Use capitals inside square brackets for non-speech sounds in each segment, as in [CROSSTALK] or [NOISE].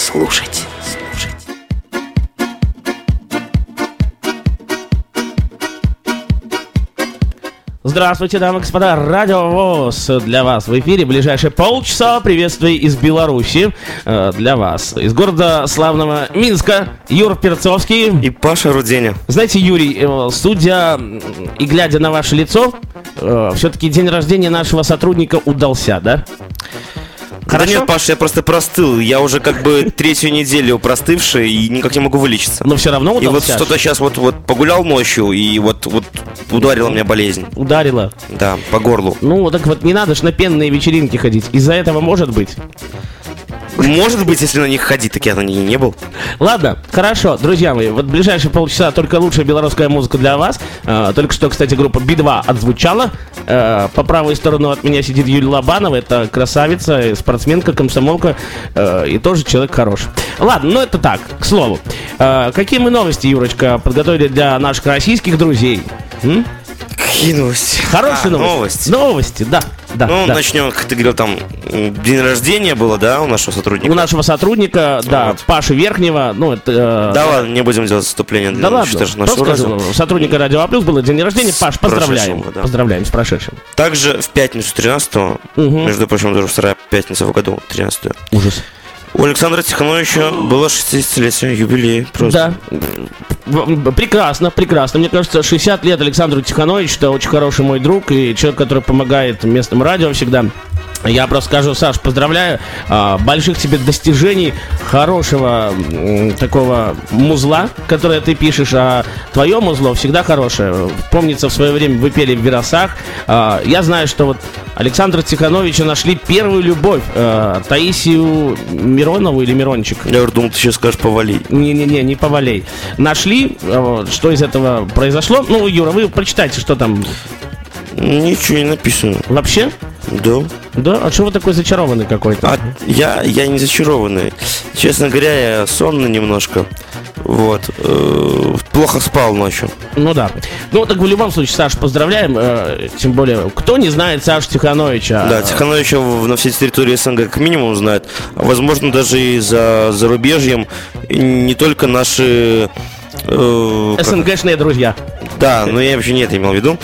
слушать. Здравствуйте, дамы и господа, Радио ВОЗ для вас в эфире. Ближайшие полчаса приветствий из Беларуси э, для вас. Из города славного Минска Юр Перцовский. И Паша Руденя. Знаете, Юрий, э, судя и глядя на ваше лицо, все-таки день рождения нашего сотрудника удался, да? Да нет, Паша, я просто простыл. Я уже как бы третью неделю простывший и никак не могу вылечиться. Но все равно И вот что-то сейчас вот, вот погулял ночью, и вот, вот ударила меня болезнь. Ударило. Да, по горлу. Ну, так вот не надо ж на пенные вечеринки ходить. Из-за этого может быть. Может быть, если на них ходить, так я на них не был. Ладно, хорошо, друзья мои, вот ближайшие полчаса только лучшая белорусская музыка для вас. Э, только что, кстати, группа Би-2 отзвучала. Э, по правой сторону от меня сидит Юлия Лобанова, это красавица, э, спортсменка, комсомолка э, и тоже человек хороший. Ладно, ну это так, к слову. Э, какие мы новости, Юрочка, подготовили для наших российских друзей? М? Какие новости? Хорошие А, новости. новости. Новости, да. Да, Ну, да. начнем, как ты говорил, там день рождения было, да, у нашего сотрудника? У нашего сотрудника, да, Вот. Паши Верхнего, ну это... э, Да ладно, не будем делать вступление для Да ладно, нашего просто скажу, сотрудника Радио А Плюс было день рождения. Паш, поздравляем. да. Поздравляем с прошедшим. Также в пятницу 13 Мгм. между прочим, тоже вторая пятница в году, 13 Ужас. У Александра Тихановича было 60-летие, юбилей просто. Да. Прекрасно, прекрасно. Мне кажется, 60 лет Александру Тихановичу, это очень хороший мой друг и человек, который помогает местному радио всегда. Я просто скажу, Саш, поздравляю. а, больших тебе достижений, хорошего такого музла, которое ты пишешь, а твое музло всегда хорошее. Помнится, в свое время вы пели в Веросах. А, я знаю, что вот Александра Тихановича нашли первую любовь. а, Таисию Миронову или Мирончик. Я уже думал, ты сейчас скажешь повали. Не-не-не, не повалей. Нашли, что из этого произошло. Ну, Юра, вы прочитайте, что там Ничего не написано. вообще. Да. Да? А что вы такой зачарованный какой-то? А я, я не зачарованный. Честно говоря, я сонный немножко. Вот. Э, Плохо спал ночью. Ну да. Ну так в любом случае, Саш, поздравляем. э, тем более, кто не знает Сашу Тихановича? Да, Тихановича в- на всей территории СНГ как минимум знают. А возможно, даже и за зарубежьем. Не только наши... э, СНГшные друзья. Да, но я вообще не это имел в виду.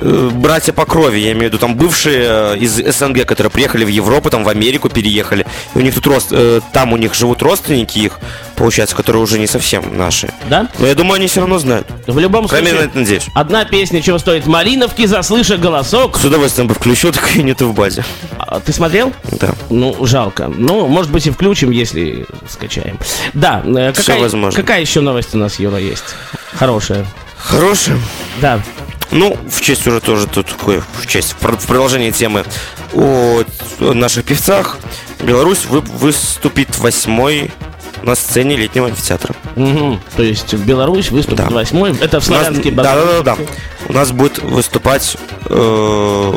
Э, Братья по крови, я имею в виду, там бывшие э, из СНГ, которые приехали в Европу, там в Америку переехали. И у них тут рост, э, там у них живут родственники их, получается, которые уже не совсем наши. Да? Но я думаю, они все равно знают. В любом на случае, это надеюсь. одна песня чего стоит Малиновки, заслыша голосок. С удовольствием бы включил, [LAUGHS] так и нету в базе. А, Ты смотрел? Да. Ну, жалко. Ну, может быть, и включим, если скачаем. Да, какая, возможно. какая еще новость у нас, Юра, есть? Хорошая. Хороший. Да. Ну, в честь уже тоже тут такое, в честь, в про- в продолжении темы о наших певцах. Беларусь вы- выступит восьмой на сцене летнего амфитеатра. Мгм. То есть Беларусь выступит Да. восьмой. Это в Славянске да, да, да, да. У нас будет выступать э,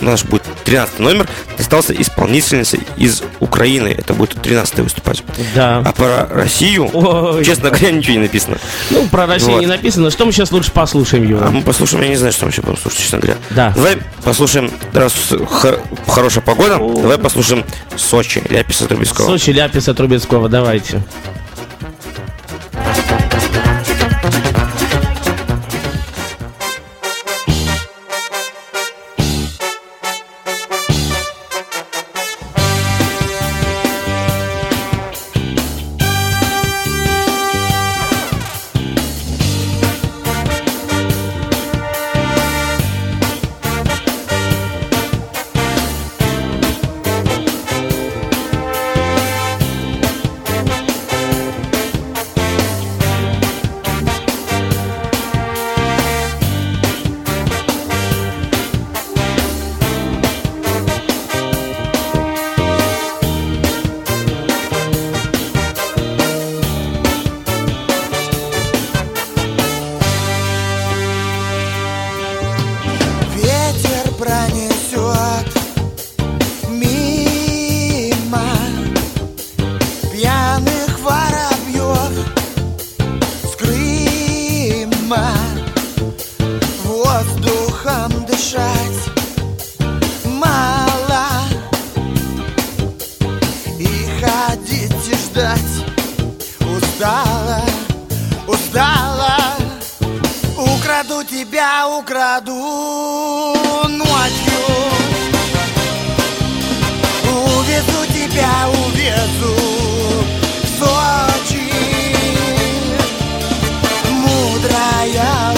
наш будет 13 номер. Достался исполнительница из Украины. Это будет 13 выступать. Да. А про Россию, Ой. честно говоря, ничего не написано. Ну, про Россию Вот. не написано. Что мы сейчас лучше послушаем, А Юра? мы послушаем, я не знаю, что мы еще будем слушать, честно говоря. Да. Давай послушаем, раз хо- хорошая погода, давай послушаем Сочи, Ляписа Трубецкого. Сочи, Ляписа Трубецкого, давайте. Ветер дышать мало и ходить и ждать устала, устала. Украду тебя, украду ночью Увезу тебя, увезу в Сочи Мудрая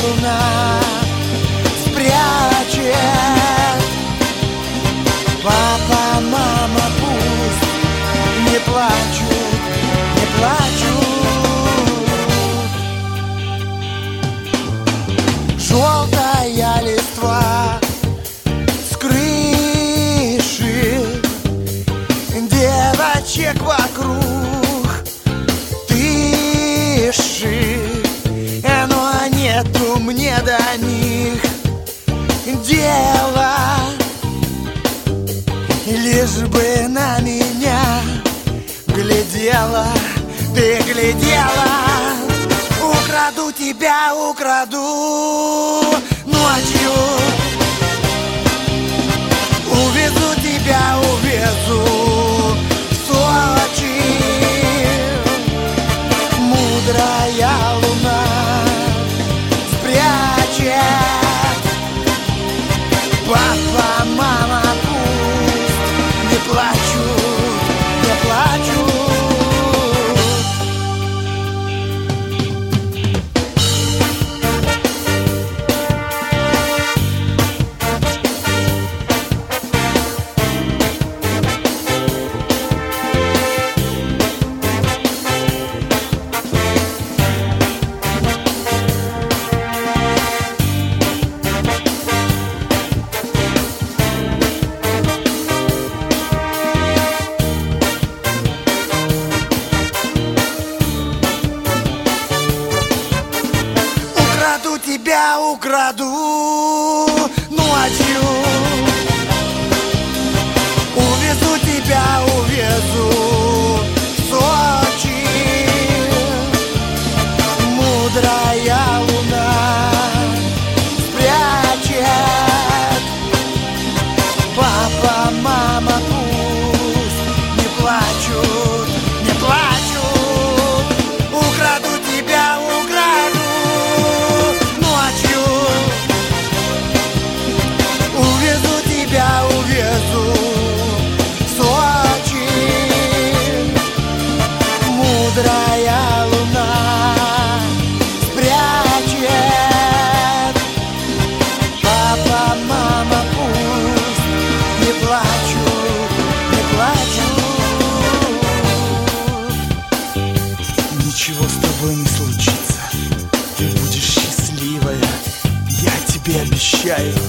тебе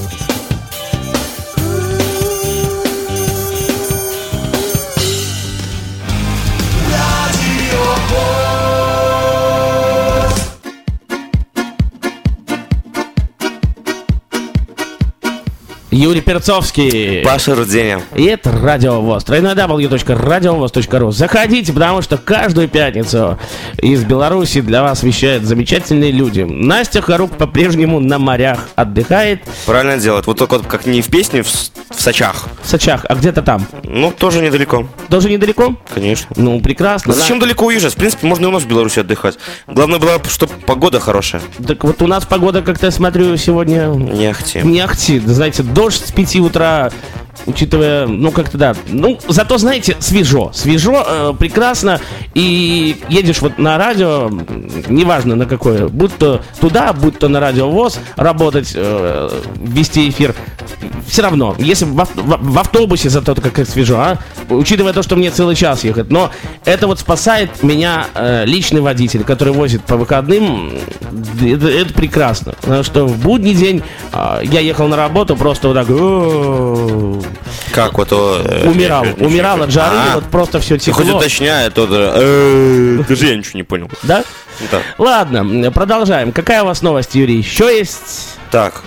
Юрий Перцовский. Паша Руденя. И это Радио ВОЗ. W.радиовоз.ру. Заходите, потому что каждую пятницу из Беларуси для вас вещают замечательные люди. Настя Харук по-прежнему на морях отдыхает Правильно делает. Вот только вот как не в песне, в, с- в Сочах, а где-то там. Ну, тоже недалеко, Тоже недалеко? конечно. Ну, прекрасно. Ну, зачем далеко уезжать? В принципе, можно и у нас в Беларуси отдыхать. Главное было, чтобы погода хорошая. Так вот у нас погода, как-то я смотрю, сегодня Не ахти. не ахти. Знаете, дождь с 5 утра, учитывая, ну как-то да. Ну, зато, знаете, свежо. Свежо, э, прекрасно. И едешь вот на радио, неважно на какое, будь то туда, будь то на радио ВОЗ, работать, э, вести эфир. Все равно, если в, в- в автобусе зато как свежо, а? Учитывая то, что мне целый час ехать. Но это вот спасает меня э, личный водитель, который возит по выходным. Это, это прекрасно. Потому что в будний день а, я ехал на работу, просто вот так. Как вот... э, умирал. не Умирал от жары, А, вот просто все хоть текло. уточняй, а то... да, э, Даже я ничего не понял. Да? Да. Ладно, продолжаем. Какая у вас новость, Юрий? Еще есть Так.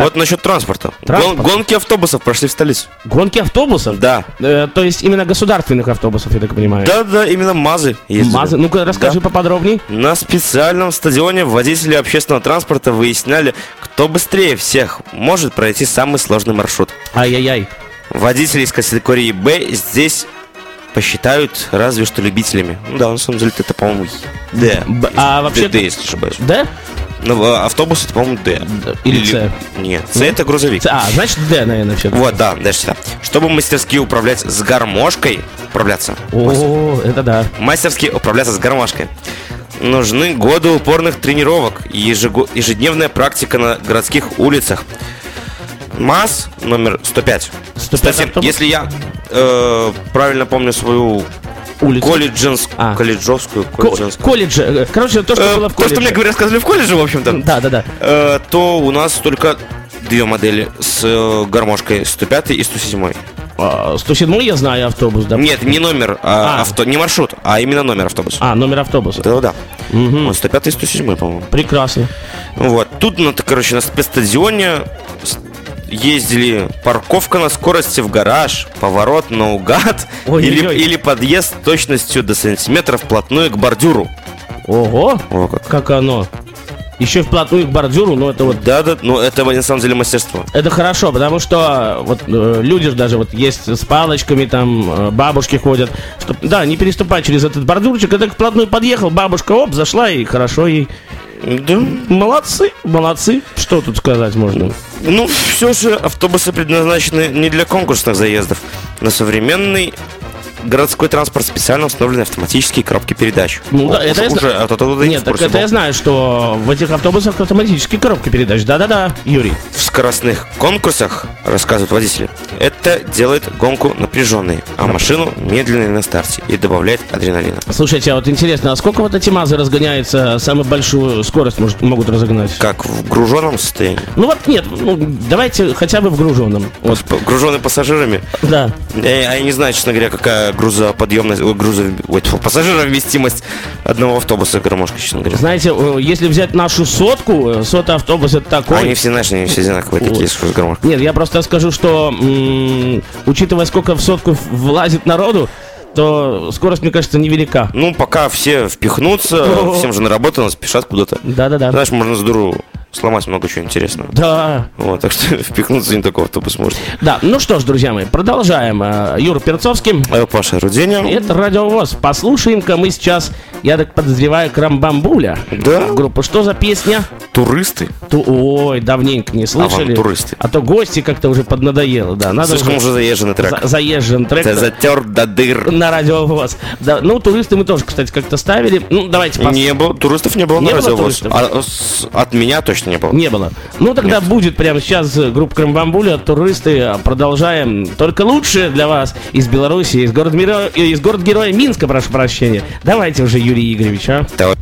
Так. Вот насчет транспорта. Транспорт. Гон- гонки автобусов прошли в столицу. гонки автобусов? Да. Э, то есть именно государственных автобусов, я так понимаю. Да, да, именно МАЗы ездили. Мазы. Ну-ка, расскажи Да. поподробней. На специальном стадионе водители общественного транспорта выясняли, кто быстрее всех может пройти самый сложный маршрут. Ай-яй-яй. Водители из категории Б здесь посчитают разве что любителями. Ну да, на самом деле это, по-моему, Д. А вообще- Д, если ошибаюсь. Да? Ну, автобус это, по-моему, Д. Или С? Нет, С это грузовик. А, значит, Д, наверное, все. Вот, да, дальше сюда. Чтобы мастерски управлять с гармошкой, управляться, О, это да. мастерски управляться с гармошкой, нужны годы упорных тренировок и ежедневная практика на городских улицах. МАЗ номер 105. 105 Кстати, автобус? если я э, правильно помню свою Улица. колледжинск- А. колледжовскую, Ко- колледжинскую, колледж. э, Короче, то, что Э, было в то, колледже. что мне говорят, сказали в колледже, в общем-то, Да, да, да. э, то у нас только две модели с э, гармошкой 105 и 107. А, 107 я знаю автобус, да? Нет, не номер, а, А. авто, не маршрут, а именно номер автобуса. А, номер автобуса. Да, да. Мгм. Вот 105 и 107, по-моему. Прекрасно. Вот. Тут, ну, короче, на спецстадионе с- ездили парковка на скорости в гараж, поворот наугад [LAUGHS] Ой-ой-ой. или, или подъезд точностью до сантиметров вплотную к бордюру. Ого, О, как. как оно. Еще вплотную к бордюру, ну это вот Да, да, ну это на самом деле мастерство. Это хорошо, потому что вот э, люди же даже вот есть с палочками, там э, бабушки ходят, чтоб, да, не переступать через этот бордюрчик, это вплотную подъехал, бабушка, оп, зашла и хорошо ей. Да. Молодцы, молодцы, что тут сказать можно? Ну, все же автобусы предназначены не для конкурсных заездов. На современный городской транспорт специально установлены автоматические коробки передач. Ну да, это уже, я то- то- Нет, так это я знаю, что в этих автобусах автоматические коробки передач. Да-да-да, Юрий. В скоростных конкурсах, рассказывают водители, это делает гонку напряженной, а машину медленной на старте и добавляет адреналина. Слушайте, а вот интересно, а сколько вот эти МАЗы разгоняются, самую большую скорость может, могут разогнать? Как в груженном состоянии. Ну вот нет, ну давайте хотя бы в груженном. Вот, Груженный пассажирами. да. Я, я не знаю, честно говоря, какая такая грузоподъемность, ой, грузо, ой, пассажировместимость одного автобуса гармошка, честно говоря. Знаете, э, если взять нашу сотку, э, сотый автобус это такой... Они все, знаешь, они все одинаковые такие, с гармошкой. Нет, я просто скажу, что м, учитывая, сколько в сотку влазит народу, то скорость, мне кажется, невелика. Ну, пока все впихнутся, [LAUGHS] всем же на работу, надо спешат куда-то. Да-да-да. Знаешь, можно с дуру сломать много чего интересного. Да. Вот, так что [LAUGHS] впихнуться не в автобус может. Да, ну что ж, друзья мои, продолжаем. Э, Юра Перцовский. А Паша Руденя. Это радиовоз. Послушаем-ка мы сейчас, я так подозреваю, Крамбамбуля. Да. Группа. Что за песня? Туристы. Ту- Ой, давненько не слышали. Авантуристы. А то гости как-то уже поднадоело, да. Надо Слишком уже заезженный трек. за- заезжен трек. Ты затер до дыр. На радиовоз. Да, ну, туристы мы тоже, кстати, как-то ставили. Ну, давайте пос- Не было, туристов не было Не на радиовоз. А с- от меня точно не было. Не было. Ну, тогда будет прямо сейчас э, группа Крамбамбуля, туристы. А Продолжаем. Только лучше для вас из Беларуси, из города, Миро- э, из города героя Минска, прошу прощения. Давайте уже, Юрий Игоревич, а? Давай.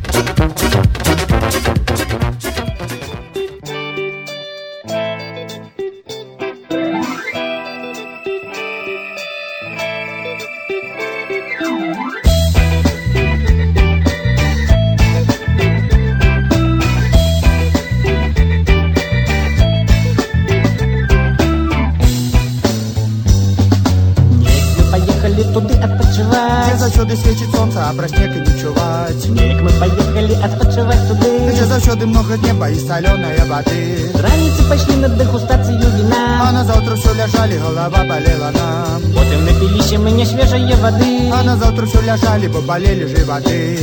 ўсё ляжалі, бо балелі жываты.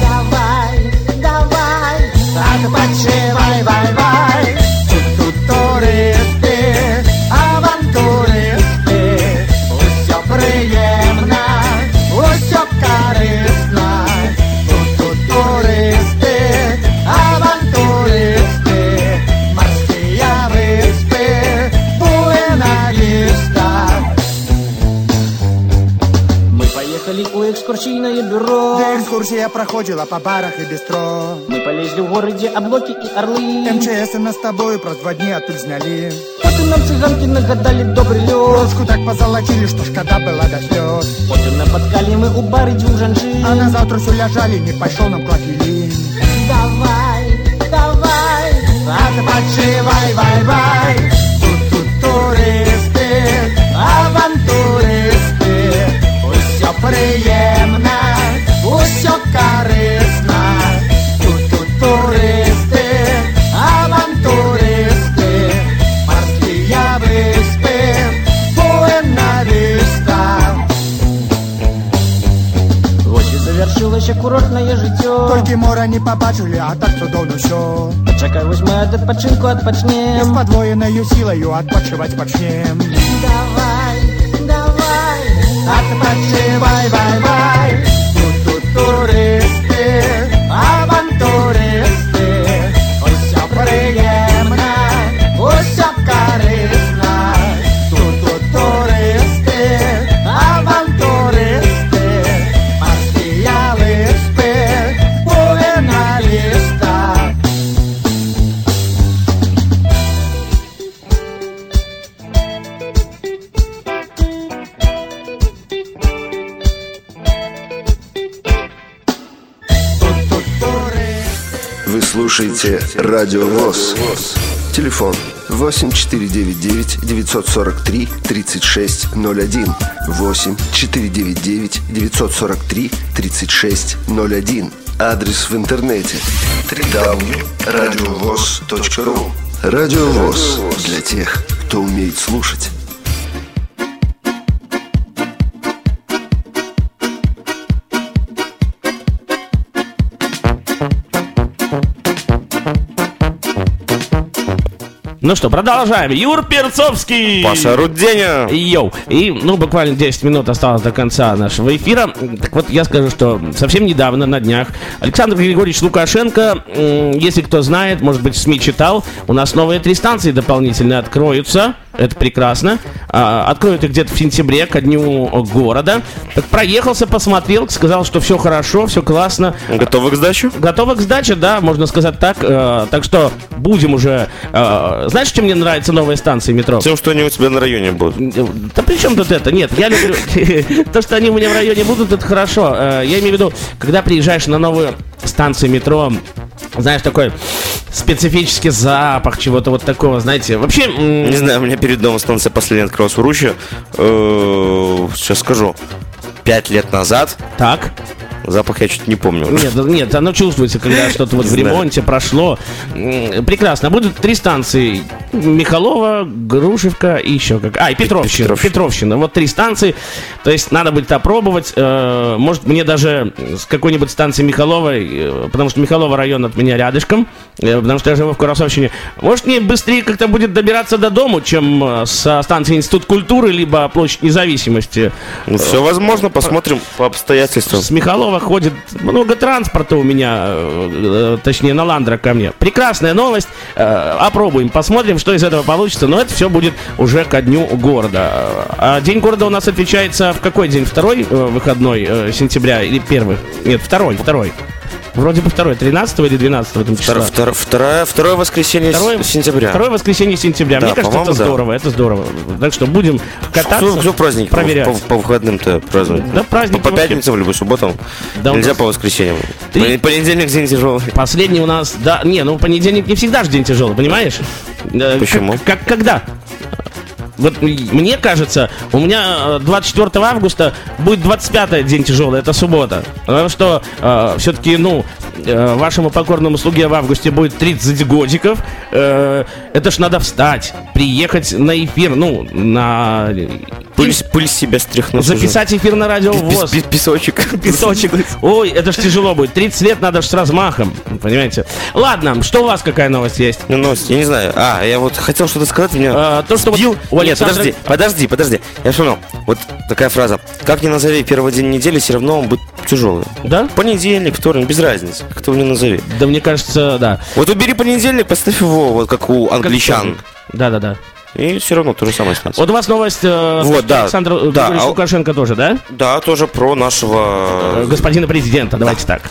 Давай, давай, Адпачывай, вай, экскурсія праходзіла па барах і бістро. Мы полезли в городе облаки и орлы МЧС нас з табою праз два дні адтуль знялі. Потым нам цыганки нагадали добрый лёд Ручку так позалацілі, што шкада была да слёз. Потым напаткали мы у бары дзвюх жанчын А на заўтра ўсё ляжалі, не пайшоў нам клапілі. Давай, давай, Адпачывай, вай, вай. Тут, тут турысты, авантурысты. Усё прыемна, усё карысна. Тут, тут турысты, авантурысты. Марскія выспы, Буэна-Виста. Вось і завяршылася курортнае жыццё Толькі мора не пабачылі, а так цудоўна ўсё. Чакай, вось мы ад адпачынку З адпачнем падвоенаю сілаю адпачываць пачнем. Давай, давай, Адпачывай, вай, Слушаете Радио ВОЗ. Телефон 8499 943 3601. 8 499 943 3601. Адрес в интернете www.radiovoz.ru Радио ВОЗ для тех, кто умеет слушать. Ну что, продолжаем. Юр Перцовский. Паша Руденя. Йоу. И, ну, буквально 10 минут осталось до конца нашего эфира. Так вот, я скажу, что совсем недавно, на днях, Александр Григорьевич Лукашенко, если кто знает, может быть, в СМИ читал, у нас новые три станции дополнительно откроются. Это прекрасно. А, Откроют их где-то в сентябре, ко дню города. Так проехался, посмотрел, сказал, что все хорошо, все классно. Готовы к сдаче? Готовы к сдаче, да, можно сказать так. Э, Так что будем уже... э, Знаешь, чем мне нравятся новые станции метро? Тем, что они у тебя на районе будут. Да при чем тут это? Нет, я люблю... [LAUGHS] То, что они у меня в районе будут, это хорошо. Э, Я имею в виду, когда приезжаешь на новую станцию метро, знаешь, такой специфический запах чего-то вот такого, знаете. Вообще, Не знаю, у меня перед домом станция последняя открылась Руще. Э, Сейчас скажу. Пять лет назад. так. Запах я чуть не помню. Нет, да нет, оно чувствуется, когда что-то вот в ремонте прошло. Прекрасно. Будут три станции. Михалова, Грушевка и еще как. А, и Петровщина. Петровщина. Петровщина. Вот три станции. То есть надо будет опробовать. Э, Может, мне даже с какой-нибудь станции Михаловой, э, потому что Михалова район от меня рядышком, э, потому что я живу в Курасовщине. Может, мне быстрее как-то будет добираться до дому, чем со станции Институт культуры, либо Площадь Независимости. Все возможно, посмотрим по обстоятельствам. С Михалова ходит много транспорта у меня, э, э, точнее, на Ландра ко мне. Прекрасная новость. Э, Опробуем, посмотрим, что из этого получится. Но это все будет уже ко дню города. А День города у нас отвечается в какой день? Второй выходной сентября или первый? Нет, второй, второй. Вроде бы второй, 13 или 12 этом числа. Втор- втор- второе, второе воскресенье Второе- сентября. Второе воскресенье сентября. Да, Мне кажется, это да. здорово, это здорово. Так что будем кататься, Кто, кто праздник проверять. по, по выходным-то празднует? Да, праздники По, по пятницам, либо субботам. Да Нельзя нас- по воскресеньям. Три- Пон- Понедельник день тяжелый. Последний у нас, да, не, ну понедельник не всегда же день тяжелый, понимаешь? Э, Почему? Как, как- когда? Вот мне кажется, у меня э, 24 августа будет 25 день тяжелый, это суббота. Потому что все-таки, ну, э, вашему покорному слуге в августе будет 30 годиков. Э, это ж надо встать, приехать на эфир, ну, на... Пыль, пыль себя стряхнуть. Записать эфир на радио ВОЗ. Песочек. Песочек. Ой, это ж тяжело будет. 30 лет надо ж с размахом. Понимаете? Ладно, что у вас какая новость есть? Ну, новость, я не знаю. А, я вот хотел что-то сказать, меня... А, то, что вот сбил. у Нет, подожди, подожди, подожди. Я вспомнил. Вот такая фраза. Как ни назови первый день недели, все равно он будет тяжелый. Да? Понедельник, вторник, без разницы. Как ты его не назови. Да мне кажется, да. Вот убери понедельник, поставь его, вот как у англичан. Да-да-да. И все равно то же самое останется. Вот у вас новость э, Вот, да. Александра Да, Григорьевича а- Лукашенко тоже, да? Да, тоже про нашего... Э, Господина президента, давайте так.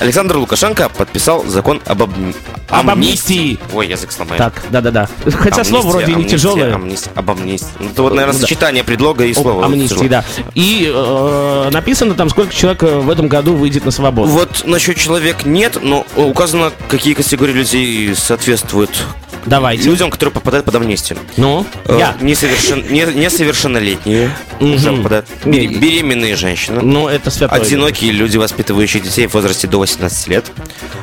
Александр Лукашенко подписал закон об обм- Об амнистии. Ой, язык сломаю. Так, да-да-да. Хотя слово Амнистия, вроде не амнистия, тяжелое. амнистия, об амнистии. Ну, это вот, наверное, Да. сочетание предлога и Об слова. амнистии, да. И э, написано там, сколько человек э, в этом году выйдет на свободу. Вот насчет человек нет, но указано, какие категории людей соответствуют Давайте. людям, которые попадают под амнистию. Ну, Э, я. Несовершен... не- Несовершеннолетние уже попадают. Бере- Беременные женщины. Ну, это святое. Одинокие люди, воспитывающие детей в возрасте до 18 лет,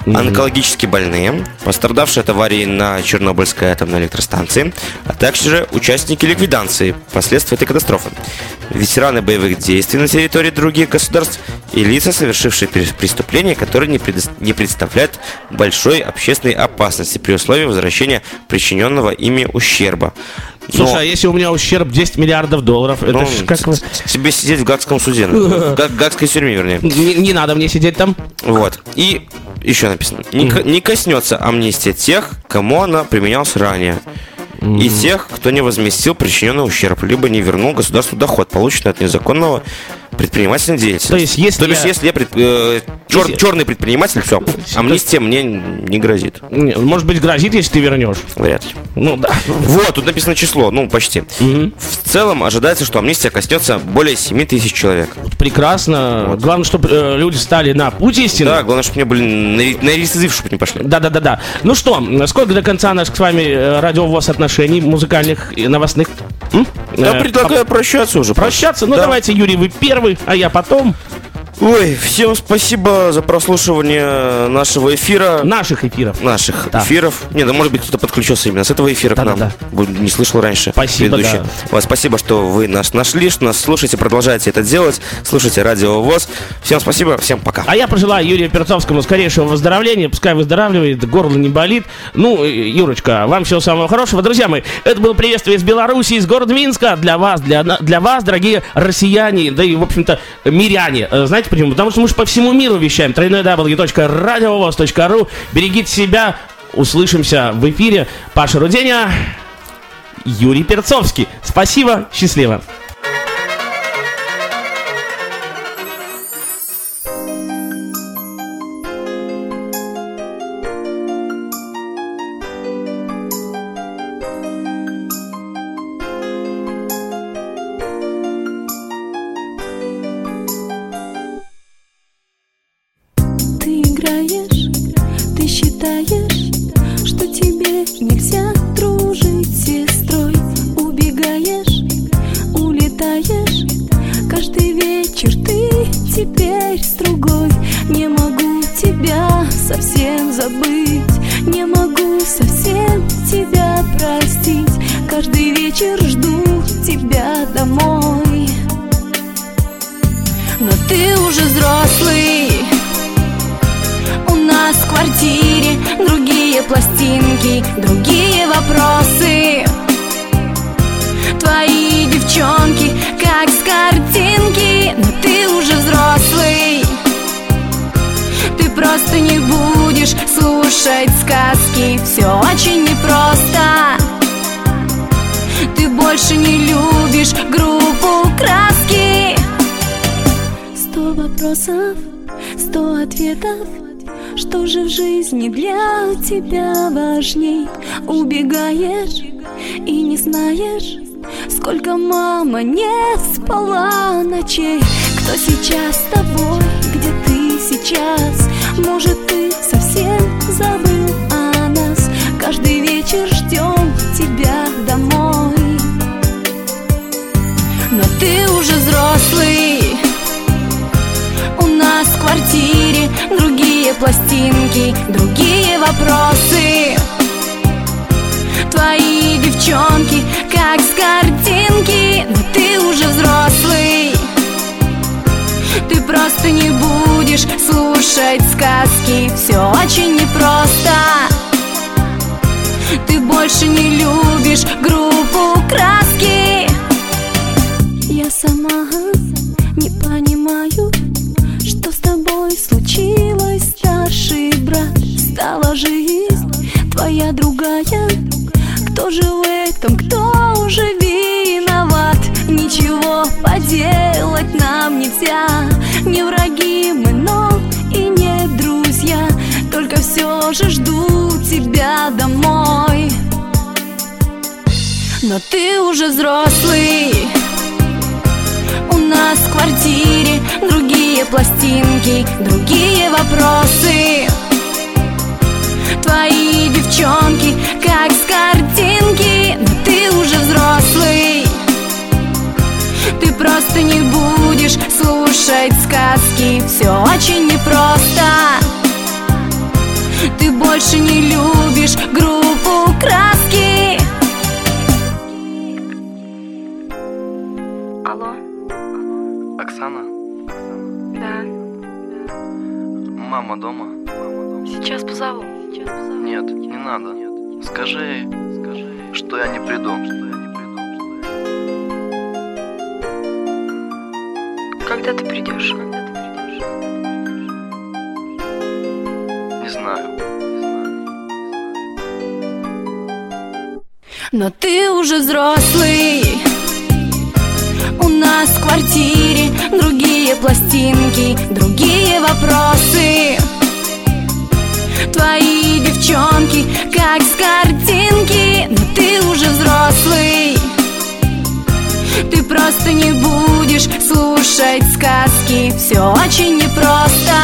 онкологически больные, пострадавшие от аварии на Чернобыльской атомной электростанции, а также участники ликвидации последствий этой катастрофы, ветераны боевых действий на территории других государств и лица, совершившие пре- преступления, которые не, предос- не представляют большой общественной опасности при условии возвращения причиненного ими ущерба. Но- Слушай, а если у меня ущерб 10 миллиардов долларов, это ну, ж как вы... тебе сидеть в гагском суде, в га- гагской тюрьме, вернее. Не, не надо мне сидеть там. Вот. И еще написано. Не коснется амнистия тех, кому она применялась ранее. И тех, кто не возместил причиненный ущерб, либо не вернул государству доход, полученный от незаконного предпринимательной деятельности. То есть, если То есть, я- если я пред- э, чер- Если- черный предприниматель, все, амнистия мне не грозит. Не, Может быть, грозит, если ты вернешь. Вряд ли. Ну да. Вот, тут написано число, ну, почти. В целом ожидается, что амнистия коснется более 7 тысяч человек. Прекрасно. Главное, чтобы э, люди стали на путь истины. Да, главное, чтобы мне, блин, на, на рецидив, чтобы не пошли. Да, да, да, да. Ну что, сколько до конца наших с вами э, радиовоз отношений музыкальных и новостных? М? Да, Э, предлагаю прощаться уже. Прощаться? Ну Да. давайте, Юрий, вы первый, а я потом. Ой, всем спасибо за прослушивание нашего эфира. Наших эфиров. Наших Да. эфиров. Не, да может быть кто-то подключился именно с этого эфира к нам. Да-да-да. Бу- Не слышал раньше. Спасибо, предыдущий. да. Спасибо, что вы нас нашли, что нас слушаете, продолжаете это делать. Слушайте Радио ВОЗ. Всем спасибо, всем пока. А я пожелаю Юрию Перцовскому скорейшего выздоровления, пускай выздоравливает, горло не болит. Ну, Юрочка, вам всего самого хорошего. Друзья мои, это было приветствие из Беларуси, из города Минска. Для вас, для, для вас, дорогие россияне, да и, в общем-то, миряне. Э, Почему? Потому что мы же по всему миру вещаем. www.radiovoz.ru Берегите себя. Услышимся в эфире. Паша Руденя. Юрий Перцовский. Спасибо, счастливо. Теперь с другой. Не могу тебя совсем забыть, не могу совсем тебя простить. Каждый вечер жду тебя домой. Но ты уже взрослый у нас в квартире другие пластинки, другие вопросы Твои девчонки, как с картинки Но ты уже взрослый. Ты просто не будешь слушать сказки Все очень непросто. Ты больше не любишь группу краски. Сто вопросов, сто ответов Что же в жизни для тебя важней? Убегаешь и не знаешь Сколько мама не спала ночей. Кто сейчас с тобой, где ты сейчас? Может ты совсем забыл о нас? Каждый вечер ждем тебя домой. Но ты уже взрослый. У нас в квартире другие пластинки, другие вопросы Твои девчонки, как с картинки Но ты уже взрослый. Ты просто не будешь слушать сказки Все очень непросто. Ты больше не любишь группу краски. Я сама не понимаю что с тобой случилось, старший брат? Стала жизнь твоя другая Же в этом, кто уже виноват? Ничего поделать нам нельзя. Не враги мы, но и не друзья. Только все же жду тебя домой. Но ты уже взрослый. У нас в квартире другие пластинки, другие вопросы Твои девчонки, как с картинки. Но ты уже взрослый. Ты просто не будешь слушать сказки. Все очень непросто. Ты больше не любишь группу краски. Алло, Оксана, да, мама дома? сейчас позову. Нет, не надо. Скажи, что я не приду. Когда ты придешь? Не знаю. Но ты уже взрослый У нас в квартире другие пластинки, другие вопросы Твои девчонки, как с картинки Но ты уже взрослый. Ты просто не будешь слушать сказки Все очень непросто.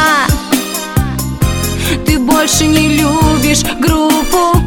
Ты больше не любишь группу